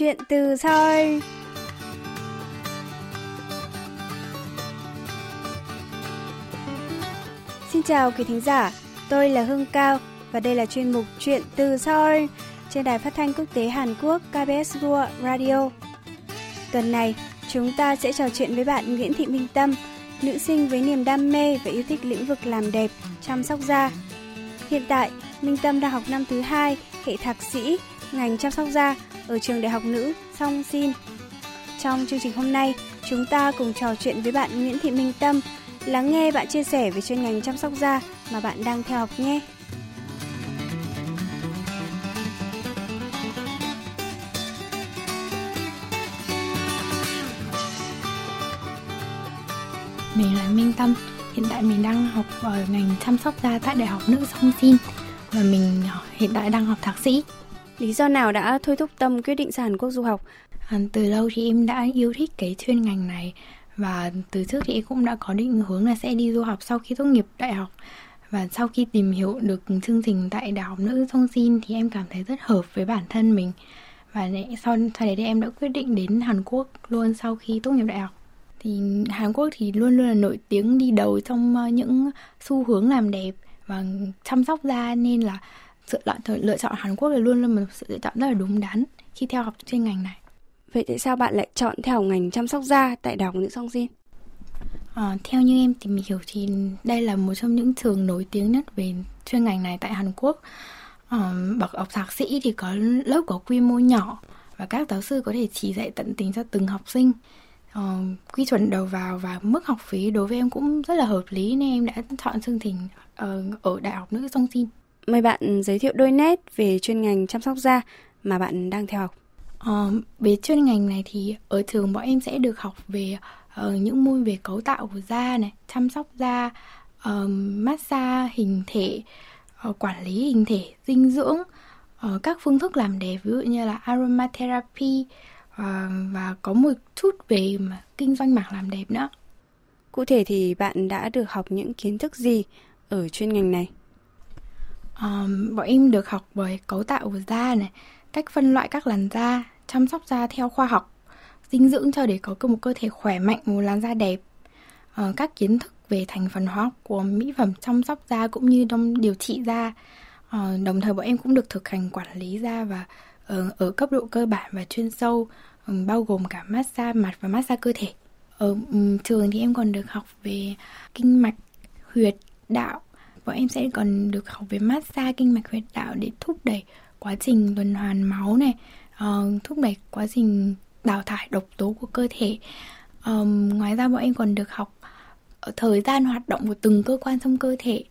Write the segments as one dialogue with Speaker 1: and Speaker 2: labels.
Speaker 1: chuyện từ soi. Xin chào quý thính giả, tôi là Hương Cao và đây là chuyên mục Chuyện từ soi trên đài phát thanh quốc tế Hàn Quốc KBS World Radio. Tuần này, chúng ta sẽ trò chuyện với bạn Nguyễn Thị Minh Tâm, nữ sinh với niềm đam mê và yêu thích lĩnh vực làm đẹp, chăm sóc da. Hiện tại, Minh Tâm đang học năm thứ hai hệ thạc sĩ ngành chăm sóc da ở trường Đại học Nữ Song Sin. Trong chương trình hôm nay, chúng ta cùng trò chuyện với bạn Nguyễn Thị Minh Tâm, lắng nghe bạn chia sẻ về chuyên ngành chăm sóc da mà bạn đang theo học nhé.
Speaker 2: Mình là Minh Tâm, hiện tại mình đang học ở ngành chăm sóc da tại Đại học Nữ Song Sin và mình hiện tại đang học thạc sĩ.
Speaker 1: Lý do nào đã thôi thúc Tâm quyết định sang Hàn Quốc du học?
Speaker 2: À, từ lâu thì em đã yêu thích cái chuyên ngành này và từ trước thì em cũng đã có định hướng là sẽ đi du học sau khi tốt nghiệp đại học. Và sau khi tìm hiểu được chương trình tại đại học nữ song sin thì em cảm thấy rất hợp với bản thân mình. Và sau sau đấy thì em đã quyết định đến Hàn Quốc luôn sau khi tốt nghiệp đại học. Thì Hàn Quốc thì luôn luôn là nổi tiếng đi đầu trong ờ, những xu hướng làm đẹp và chăm sóc da nên là sự lựa, chọn Hàn Quốc là luôn luôn một sự lựa chọn rất là đúng đắn khi theo học chuyên ngành này.
Speaker 1: Vậy tại sao bạn lại chọn theo ngành chăm sóc da tại Đại học Nữ Song Jin?
Speaker 2: À, theo như em tìm hiểu thì đây là một trong những trường nổi tiếng nhất về chuyên ngành này tại Hàn Quốc. À, bậc học thạc sĩ thì có lớp có quy mô nhỏ và các giáo sư có thể chỉ dạy tận tình cho từng học sinh. À, quy chuẩn đầu vào và mức học phí đối với em cũng rất là hợp lý nên em đã chọn chương trình uh, ở Đại học Nữ Song Jin.
Speaker 1: Mời bạn giới thiệu đôi nét về chuyên ngành chăm sóc da mà bạn đang theo học.
Speaker 2: Uh, về chuyên ngành này thì ở trường bọn em sẽ được học về uh, những môn về cấu tạo của da này, chăm sóc da, uh, massage hình thể, uh, quản lý hình thể, dinh dưỡng, uh, các phương thức làm đẹp ví dụ như là aromatherapy uh, và có một chút về mà kinh doanh mảng làm đẹp nữa.
Speaker 1: Cụ thể thì bạn đã được học những kiến thức gì ở chuyên ngành này?
Speaker 2: Um, bọn em được học về cấu tạo của da này, cách phân loại các làn da, chăm sóc da theo khoa học, dinh dưỡng cho để có một cơ thể khỏe mạnh, một làn da đẹp. Uh, các kiến thức về thành phần hóa học của mỹ phẩm chăm sóc da cũng như đông điều trị da. Uh, đồng thời bọn em cũng được thực hành quản lý da và uh, ở cấp độ cơ bản và chuyên sâu, um, bao gồm cả massage mặt và massage cơ thể. Ờ, ở um, trường thì em còn được học về kinh mạch, huyệt, đạo bọn em sẽ còn được học về massage kinh mạch huyệt đạo để thúc đẩy quá trình tuần hoàn máu này uh, thúc đẩy quá trình đào thải độc tố của cơ thể. Um, ngoài ra bọn em còn được học ờ, thời gian hoạt động của từng cơ quan trong cơ thể.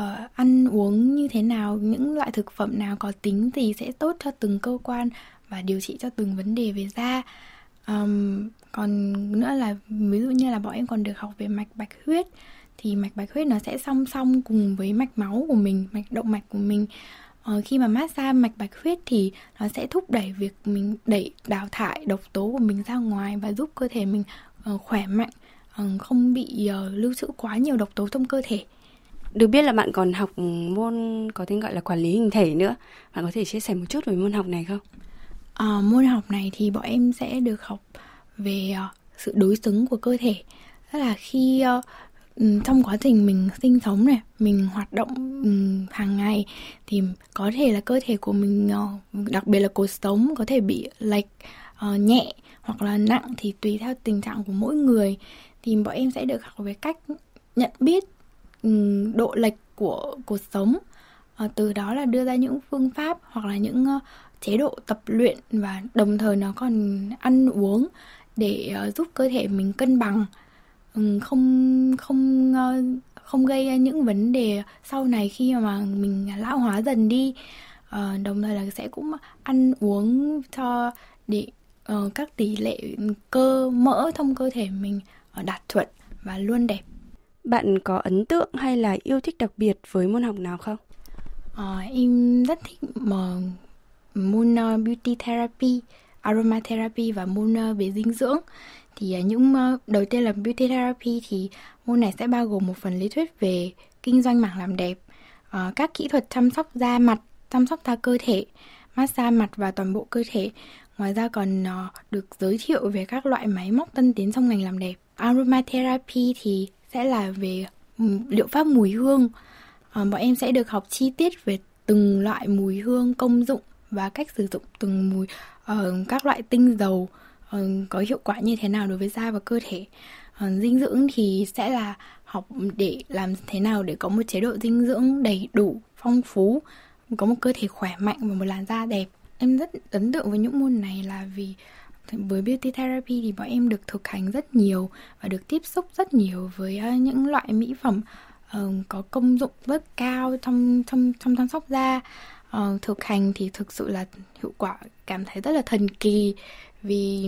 Speaker 2: Uh, ăn uống như thế nào những loại thực phẩm nào có tính gì sẽ tốt cho từng cơ quan và điều trị cho từng vấn đề về da. Um, còn nữa là ví dụ như là bọn em còn được học về mạch bạch huyết thì mạch bạch huyết nó sẽ song song cùng với mạch máu của mình mạch động mạch của mình. Ờ, khi mà massage mạch bạch huyết thì nó sẽ thúc đẩy việc mình đẩy đào thải độc tố của mình ra ngoài và giúp cơ thể mình uh, khỏe mạnh uh, không bị uh, lưu trữ quá nhiều độc tố trong cơ thể.
Speaker 1: Được biết là bạn còn học môn có tên gọi là quản lý hình thể nữa. Bạn có thể chia sẻ một chút về môn học này không?
Speaker 2: À, môn học này thì bọn em sẽ được học về uh, sự đối xứng của cơ thể. Tức là khi uh, Ừ, trong quá trình mình sinh sống này, mình hoạt động ừ, hàng ngày thì có thể là cơ thể của mình ờ, đặc biệt là cột sống có thể bị lệch ờ, nhẹ hoặc là nặng thì tùy theo tình trạng của mỗi người. Thì bọn em sẽ được học về cách nhận biết ừ, độ lệch của cột sống. Ờ, từ đó là đưa ra những phương pháp hoặc là những chế độ tập luyện và đồng thời nó còn ăn uống để giúp cơ thể mình cân bằng không không ờ, không gây những vấn đề sau này khi mà mình lão hóa dần đi. À, đồng thời là sẽ cũng ăn uống cho để uh, các tỷ lệ cơ mỡ trong cơ thể mình đạt chuẩn và luôn đẹp.
Speaker 1: Bạn có ấn tượng hay là yêu thích đặc biệt với môn học nào không?
Speaker 2: À, em rất thích mà môn beauty therapy aromatherapy và môn về dinh dưỡng thì à, những đầu tiên là beauty therapy thì môn này sẽ bao gồm một phần lý thuyết về kinh doanh mảng làm đẹp ờ, các kỹ thuật chăm sóc da mặt chăm sóc da cơ thể massage mặt và toàn bộ cơ thể Ngoài ra còn ờ, được giới thiệu về các loại máy móc tân tiến trong ngành làm đẹp. Aromatherapy thì sẽ là về ừ, liệu pháp mùi hương. Ờ, bọn em sẽ được học chi tiết về từng loại mùi hương, công dụng và cách sử dụng từng mùi uh, các loại tinh dầu uh, Ờ, có hiệu quả như thế nào đối với da và cơ thể. Ờ, dinh dưỡng thì sẽ là học để làm thế nào để có một chế độ dinh dưỡng đầy đủ, phong phú, có một cơ thể khỏe mạnh và một làn da đẹp. Em rất ấn tượng với những môn này là vì với beauty therapy thì bọn em được thực hành rất nhiều và được tiếp xúc rất nhiều với ờ, những loại mỹ phẩm uh, có công dụng rất cao trong trong trong chăm sóc da uh, thực hành thì thực sự là hiệu quả cảm thấy rất là thần kỳ vì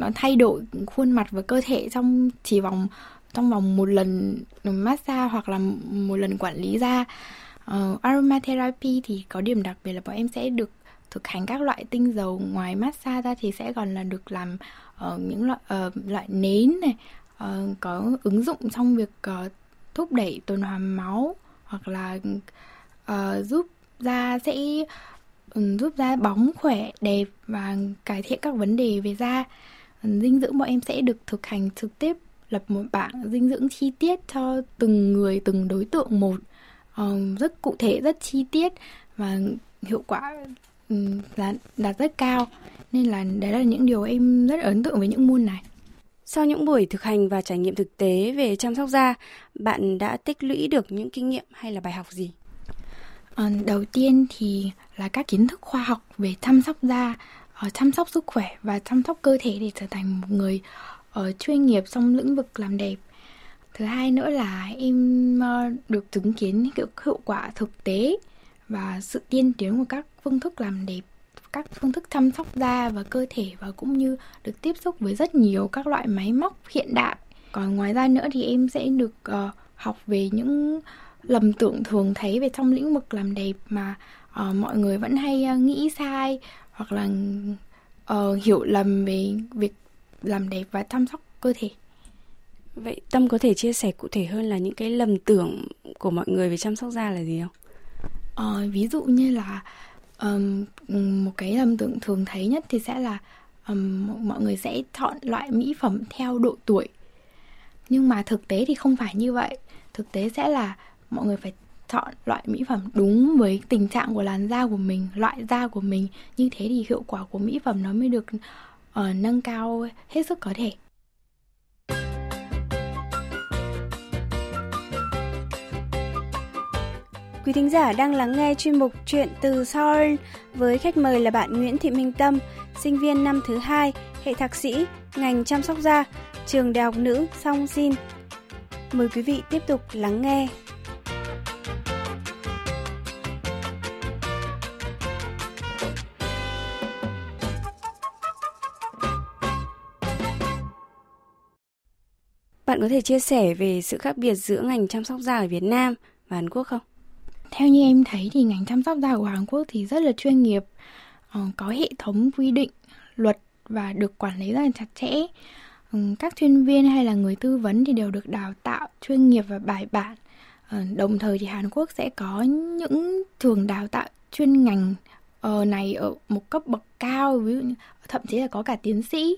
Speaker 2: nó thay đổi khuôn mặt và cơ thể trong chỉ vòng trong vòng một lần massage hoặc là một lần quản lý da. Uh, aromatherapy thì có điểm đặc biệt là bọn em sẽ được thực hành các loại tinh dầu ngoài massage ra thì sẽ còn là được làm uh, những loại uh, loại nến này uh, có ứng dụng trong việc uh, thúc đẩy tuần hoàn máu hoặc là uh, giúp da sẽ Ừ, giúp da bóng khỏe đẹp và cải thiện các vấn đề về da. Ừ, dinh dưỡng bọn em sẽ được thực hành trực tiếp lập một bảng dinh dưỡng chi tiết cho từng người từng đối tượng một. Ờ, rất cụ thể rất chi tiết và hiệu quả ừ, là đạt rất cao. Nên là đấy là những điều em rất ấn tượng với những môn này.
Speaker 1: Sau những buổi thực hành và trải nghiệm thực tế về chăm sóc da, bạn đã tích lũy được những kinh nghiệm hay là bài học gì?
Speaker 2: Ờ, đầu tiên thì là các kiến thức khoa học về chăm sóc da, ờ, chăm sóc sức khỏe và chăm sóc cơ thể để trở thành một người ờ, chuyên nghiệp trong lĩnh vực làm đẹp. Thứ hai nữa là em được chứng kiến hiệu, hiệu quả thực tế và sự tiên tiến của các phương thức làm đẹp các phương thức chăm sóc da và cơ thể và cũng như được tiếp xúc với rất nhiều các loại máy móc hiện đại. Còn ngoài ra nữa thì em sẽ được uh, học về những lầm tưởng thường thấy về trong lĩnh vực làm đẹp mà uh, mọi người vẫn hay uh, nghĩ sai hoặc là uh, hiểu lầm về việc làm đẹp và chăm sóc cơ thể.
Speaker 1: Vậy Tâm có thể chia sẻ cụ thể hơn là những cái lầm tưởng của mọi người về chăm sóc da là gì không?
Speaker 2: Uh, ví dụ như là um, một cái lầm tưởng thường thấy nhất thì sẽ là um, mọi người sẽ chọn loại mỹ phẩm theo độ tuổi nhưng mà thực tế thì không phải như vậy thực tế sẽ là mọi người phải chọn loại mỹ phẩm đúng với tình trạng của làn da của mình loại da của mình như thế thì hiệu quả của mỹ phẩm nó mới được uh, nâng cao hết sức có thể
Speaker 1: Quý thính giả đang lắng nghe chuyên mục Chuyện từ Seoul với khách mời là bạn Nguyễn Thị Minh Tâm, sinh viên năm thứ hai, hệ thạc sĩ, ngành chăm sóc da, trường Đại học Nữ Song Jin. Mời quý vị tiếp tục lắng nghe. Bạn có thể chia sẻ về sự khác biệt giữa ngành chăm sóc da ở Việt Nam và Hàn Quốc không?
Speaker 2: theo như em thấy thì ngành chăm sóc da của Hàn Quốc thì rất là chuyên nghiệp ờ, có hệ thống quy định, luật và được quản lý rất là chặt chẽ. Ừ, các chuyên viên hay là người tư vấn thì đều được đào tạo chuyên nghiệp và bài bản. Ờ, đồng thời thì Hàn Quốc sẽ có những trường đào tạo chuyên ngành ờ, này ở một cấp bậc cao, ví dụ như, thậm chí là có cả tiến sĩ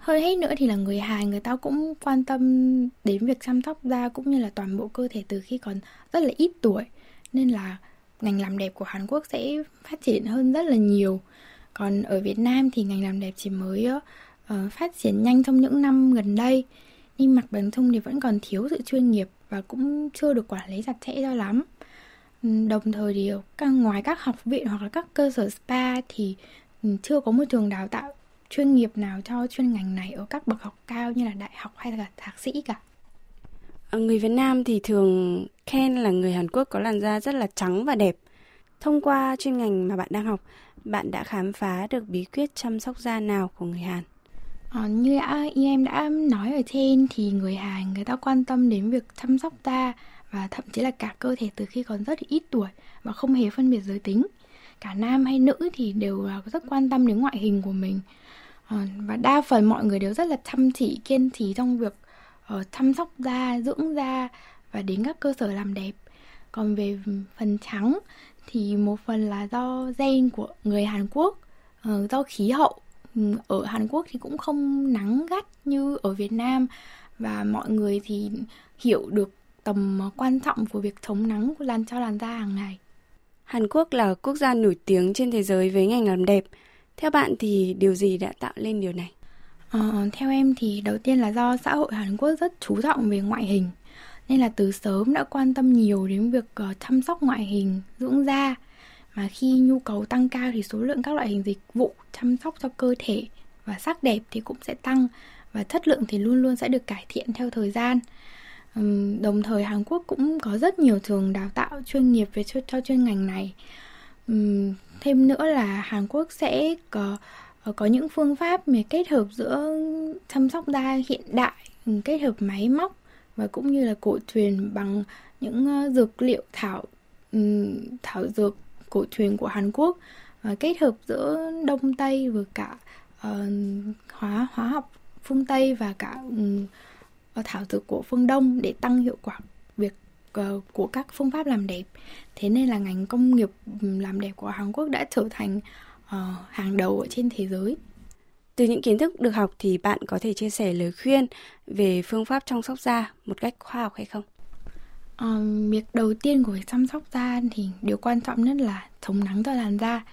Speaker 2: hơn hết nữa thì là người Hàn người ta cũng quan tâm đến việc chăm sóc da cũng như là toàn bộ cơ thể từ khi còn rất là ít tuổi. Nên là ngành làm đẹp của Hàn Quốc sẽ phát triển hơn rất là nhiều. Còn ở Việt Nam thì ngành làm đẹp chỉ mới uh, phát triển nhanh trong những năm gần đây. Nhưng mặt bằng chung thì vẫn còn thiếu sự chuyên nghiệp và cũng chưa được quản lý chặt chẽ cho lắm. Đồng thời thì ngoài các học viện hoặc là các cơ sở spa thì chưa có một trường đào tạo chuyên nghiệp nào cho chuyên ngành này ở các bậc học cao như là đại học hay là thạc sĩ cả
Speaker 1: Ờ, người Việt Nam thì thường khen là người Hàn Quốc có làn da rất là trắng và đẹp. Thông qua chuyên ngành mà bạn đang học, bạn đã khám phá được bí quyết chăm sóc da nào của người Hàn?
Speaker 2: À, như đã, như em đã nói ở trên thì người Hàn người ta quan tâm đến việc chăm sóc da và thậm chí là cả cơ thể từ khi còn rất ít tuổi và không hề phân biệt giới tính. Cả nam hay nữ thì đều rất quan tâm đến ngoại hình của mình. Ờ, và đa phần mọi người đều rất là chăm chỉ, kiên trì trong việc uh, chăm sóc da dưỡng da và đến các cơ sở làm đẹp còn về phần trắng thì một phần là do gen của người Hàn Quốc uh, do khí hậu ừ, ở Hàn Quốc thì cũng không nắng gắt như ở Việt Nam và mọi người thì hiểu được tầm quan trọng của việc chống nắng của làn cho làn da hàng ngày.
Speaker 1: Hàn Quốc là quốc gia nổi tiếng trên thế giới với ngành làm đẹp. Theo bạn thì điều gì đã tạo lên điều này?
Speaker 2: Ờ, theo em thì đầu tiên là do xã hội Hàn Quốc rất chú trọng về ngoại hình nên là từ sớm đã quan tâm nhiều đến việc uh, chăm sóc ngoại hình, dưỡng da mà khi nhu cầu tăng cao thì số lượng các loại hình dịch vụ chăm sóc cho cơ thể và sắc đẹp thì cũng sẽ tăng và chất lượng thì luôn luôn sẽ được cải thiện theo thời gian. Um, đồng thời Hàn Quốc cũng có rất nhiều trường đào tạo chuyên nghiệp về cho, cho chuyên ngành này. Um, thêm nữa là Hàn Quốc sẽ có ờ, có những phương pháp mà kết hợp giữa chăm sóc da hiện đại kết hợp máy móc và cũng như là cổ truyền bằng những ờ, dược liệu thảo thảo dược cổ truyền của Hàn Quốc và kết hợp giữa đông tây và cả uh, hóa hóa học phương tây và cả um, thảo dược của phương đông để tăng hiệu quả uh, của các phương pháp làm đẹp thế nên là ngành công nghiệp làm đẹp của Hàn Quốc đã trở thành uh, hàng đầu ở trên thế giới.
Speaker 1: Từ những kiến thức được học thì bạn có thể chia sẻ lời khuyên về phương pháp chăm sóc da một cách khoa học hay không?
Speaker 2: Um, việc đầu tiên của việc chăm sóc da thì điều quan trọng nhất là chống nắng cho làn da.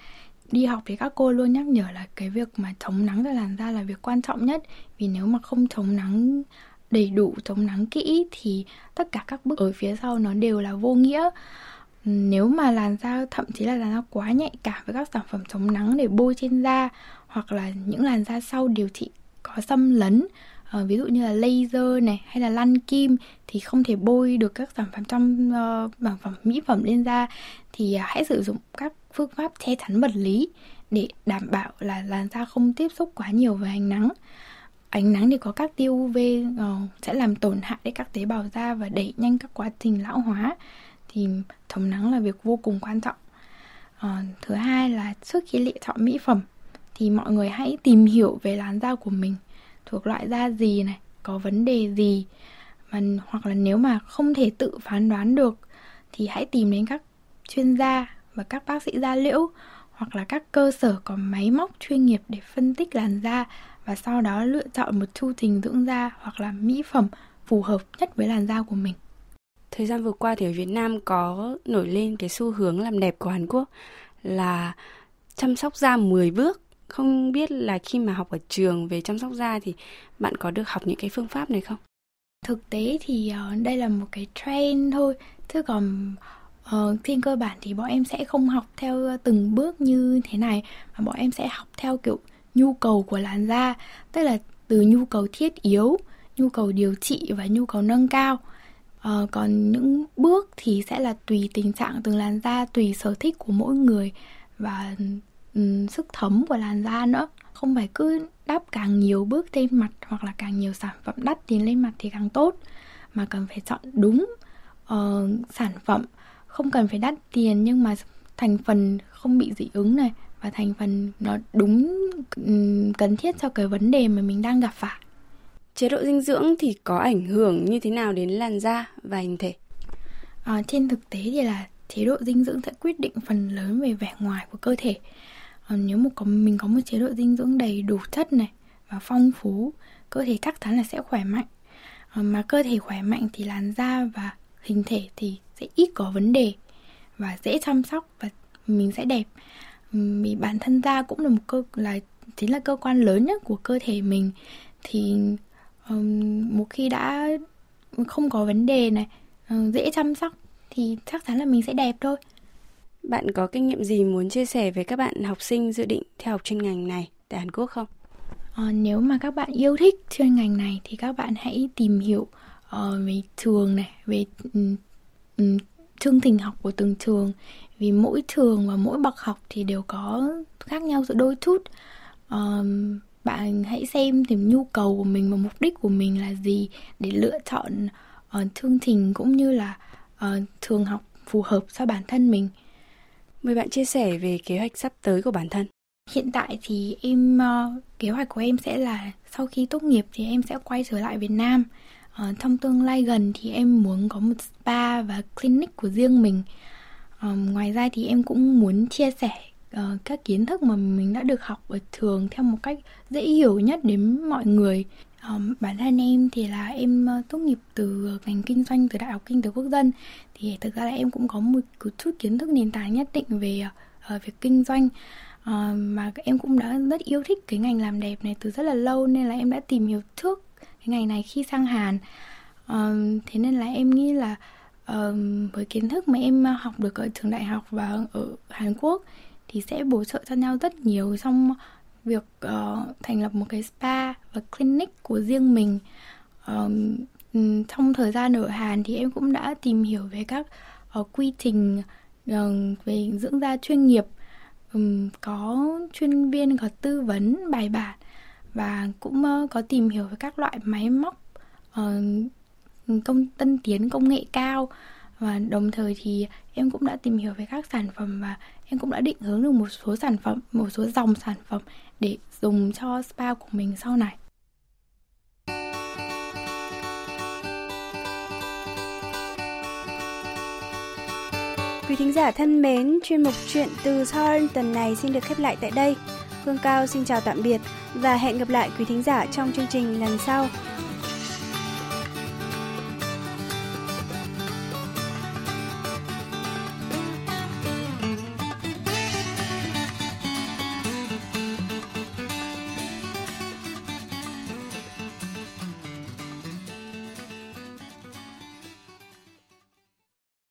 Speaker 2: Đi học thì các cô luôn nhắc nhở là cái việc mà chống nắng cho làn da là việc quan trọng nhất vì nếu mà không chống nắng đầy đủ chống nắng kỹ thì tất cả các bước ở phía sau nó đều là vô nghĩa. Nếu mà làn da thậm chí là làn da quá nhạy cảm với các sản phẩm chống nắng để bôi trên da hoặc là những làn da sau điều trị có xâm lấn à, ví dụ như là laser này hay là lăn kim thì không thể bôi được các sản phẩm trong uh, sản phẩm mỹ phẩm lên da thì uh, hãy sử dụng các phương pháp che chắn vật lý để đảm bảo là làn da không tiếp xúc quá nhiều với ánh nắng ánh nắng thì có các tia UV uh, ờ, sẽ làm tổn hại đến các tế bào da và đẩy nhanh các quá trình lão hóa. Thì chống nắng là việc vô cùng quan trọng. Uh, thứ hai là trước khi lựa chọn mỹ phẩm thì mọi người hãy tìm hiểu về làn da của mình thuộc loại da gì này có vấn đề gì. Mà hoặc là nếu mà không thể tự phán đoán được thì hãy tìm đến các chuyên gia và các bác sĩ da liễu hoặc là các cơ sở có máy móc chuyên nghiệp để phân tích làn da và sau đó lựa chọn một chu trình dưỡng da hoặc là mỹ phẩm phù hợp nhất với làn da của mình
Speaker 1: thời gian vừa qua thì ở Việt Nam có nổi lên cái xu hướng làm đẹp của Hàn Quốc là chăm sóc da 10 bước. Không biết là khi mà học ở trường về chăm sóc da thì bạn có được học những cái phương pháp này không?
Speaker 2: Thực tế thì uh, đây là một cái trend thôi, chứ còn uh, trên cơ bản thì bọn em sẽ không học theo từng bước như thế này mà bọn em sẽ học theo kiểu nhu cầu của làn da, tức là từ nhu cầu thiết yếu, nhu cầu điều trị và nhu cầu nâng cao. À, còn những bước thì sẽ là tùy tình trạng từng làn da tùy sở thích của mỗi người và um, sức thấm của làn da nữa. Không phải cứ đắp càng nhiều bước lên mặt hoặc là càng nhiều sản phẩm đắt tiền lên mặt thì càng tốt mà cần phải chọn đúng uh, sản phẩm. Không cần phải đắt tiền nhưng mà thành phần không bị dị ứng này và thành phần nó đúng cần thiết cho cái vấn đề mà mình đang gặp phải
Speaker 1: Chế độ dinh dưỡng thì có ảnh hưởng như thế nào đến làn da và hình thể?
Speaker 2: À, trên thực tế thì là chế độ dinh dưỡng sẽ quyết định phần lớn về vẻ ngoài của cơ thể. À, nếu mà có mình có một chế độ dinh dưỡng đầy đủ chất này và phong phú, cơ thể chắc chắn là sẽ khỏe mạnh. À, mà cơ thể khỏe mạnh thì làn da và hình thể thì sẽ ít có vấn đề và dễ chăm sóc và mình sẽ đẹp. Vì bản thân da cũng là một cơ là chính là cơ quan lớn nhất của cơ thể mình. Thì um, một khi đã không có vấn đề này uh, dễ chăm sóc thì chắc chắn là mình sẽ đẹp thôi.
Speaker 1: Bạn có kinh nghiệm gì muốn chia sẻ với các bạn học sinh dự định theo học chuyên ngành này tại Hàn Quốc không?
Speaker 2: À, nếu mà các bạn yêu thích chuyên ngành này thì các bạn hãy tìm hiểu uh, về trường này, về um, um, chương trình học của từng trường vì mỗi trường và mỗi bậc học thì đều có khác nhau giữa đôi chút. Um, bạn hãy xem tìm nhu cầu của mình và mục đích của mình là gì để lựa chọn uh, chương trình cũng như là uh, trường học phù hợp cho bản thân mình.
Speaker 1: Mời bạn chia sẻ về kế hoạch sắp tới của bản thân.
Speaker 2: Hiện tại thì em uh, kế hoạch của em sẽ là sau khi tốt nghiệp thì em sẽ quay trở lại Việt Nam. Uh, trong tương lai gần thì em muốn có một spa và clinic của riêng mình um, ngoài ra thì em cũng muốn chia sẻ uh, các kiến thức mà mình đã được học ở trường theo một cách dễ hiểu nhất đến mọi người. Um, bản thân em thì là em uh, tốt nghiệp từ ngành kinh doanh từ đại học kinh tế quốc dân. Thì thực ra là em cũng có một chút kiến thức nền tảng nhất định về uh, việc kinh doanh. Uh, mà em cũng đã rất yêu thích cái ngành làm đẹp này từ rất là lâu nên là em đã tìm hiểu trước cái ngành này khi sang Hàn. Uh, thế nên là em nghĩ là với kiến thức mà em ờ, học được ở trường đại học và ở Hàn Quốc thì sẽ bổ trợ cho nhau rất nhiều trong việc uh, thành lập một cái spa và clinic của riêng mình. Um, trong thời gian ở Hàn thì em cũng đã tìm hiểu về các uh, quy trình uh, về dưỡng da chuyên nghiệp. Um, có chuyên viên có tư vấn bài bản và cũng uh, có tìm hiểu về các loại máy móc uh, công tân tiến công nghệ cao và đồng thời thì em cũng đã tìm hiểu về các sản phẩm và em cũng đã định hướng được một số sản phẩm một số dòng sản phẩm để dùng cho spa của mình sau này
Speaker 1: Quý thính giả thân mến, chuyên mục chuyện từ Seoul tuần này xin được khép lại tại đây. Phương Cao xin chào tạm biệt và hẹn gặp lại quý thính giả trong chương trình lần sau.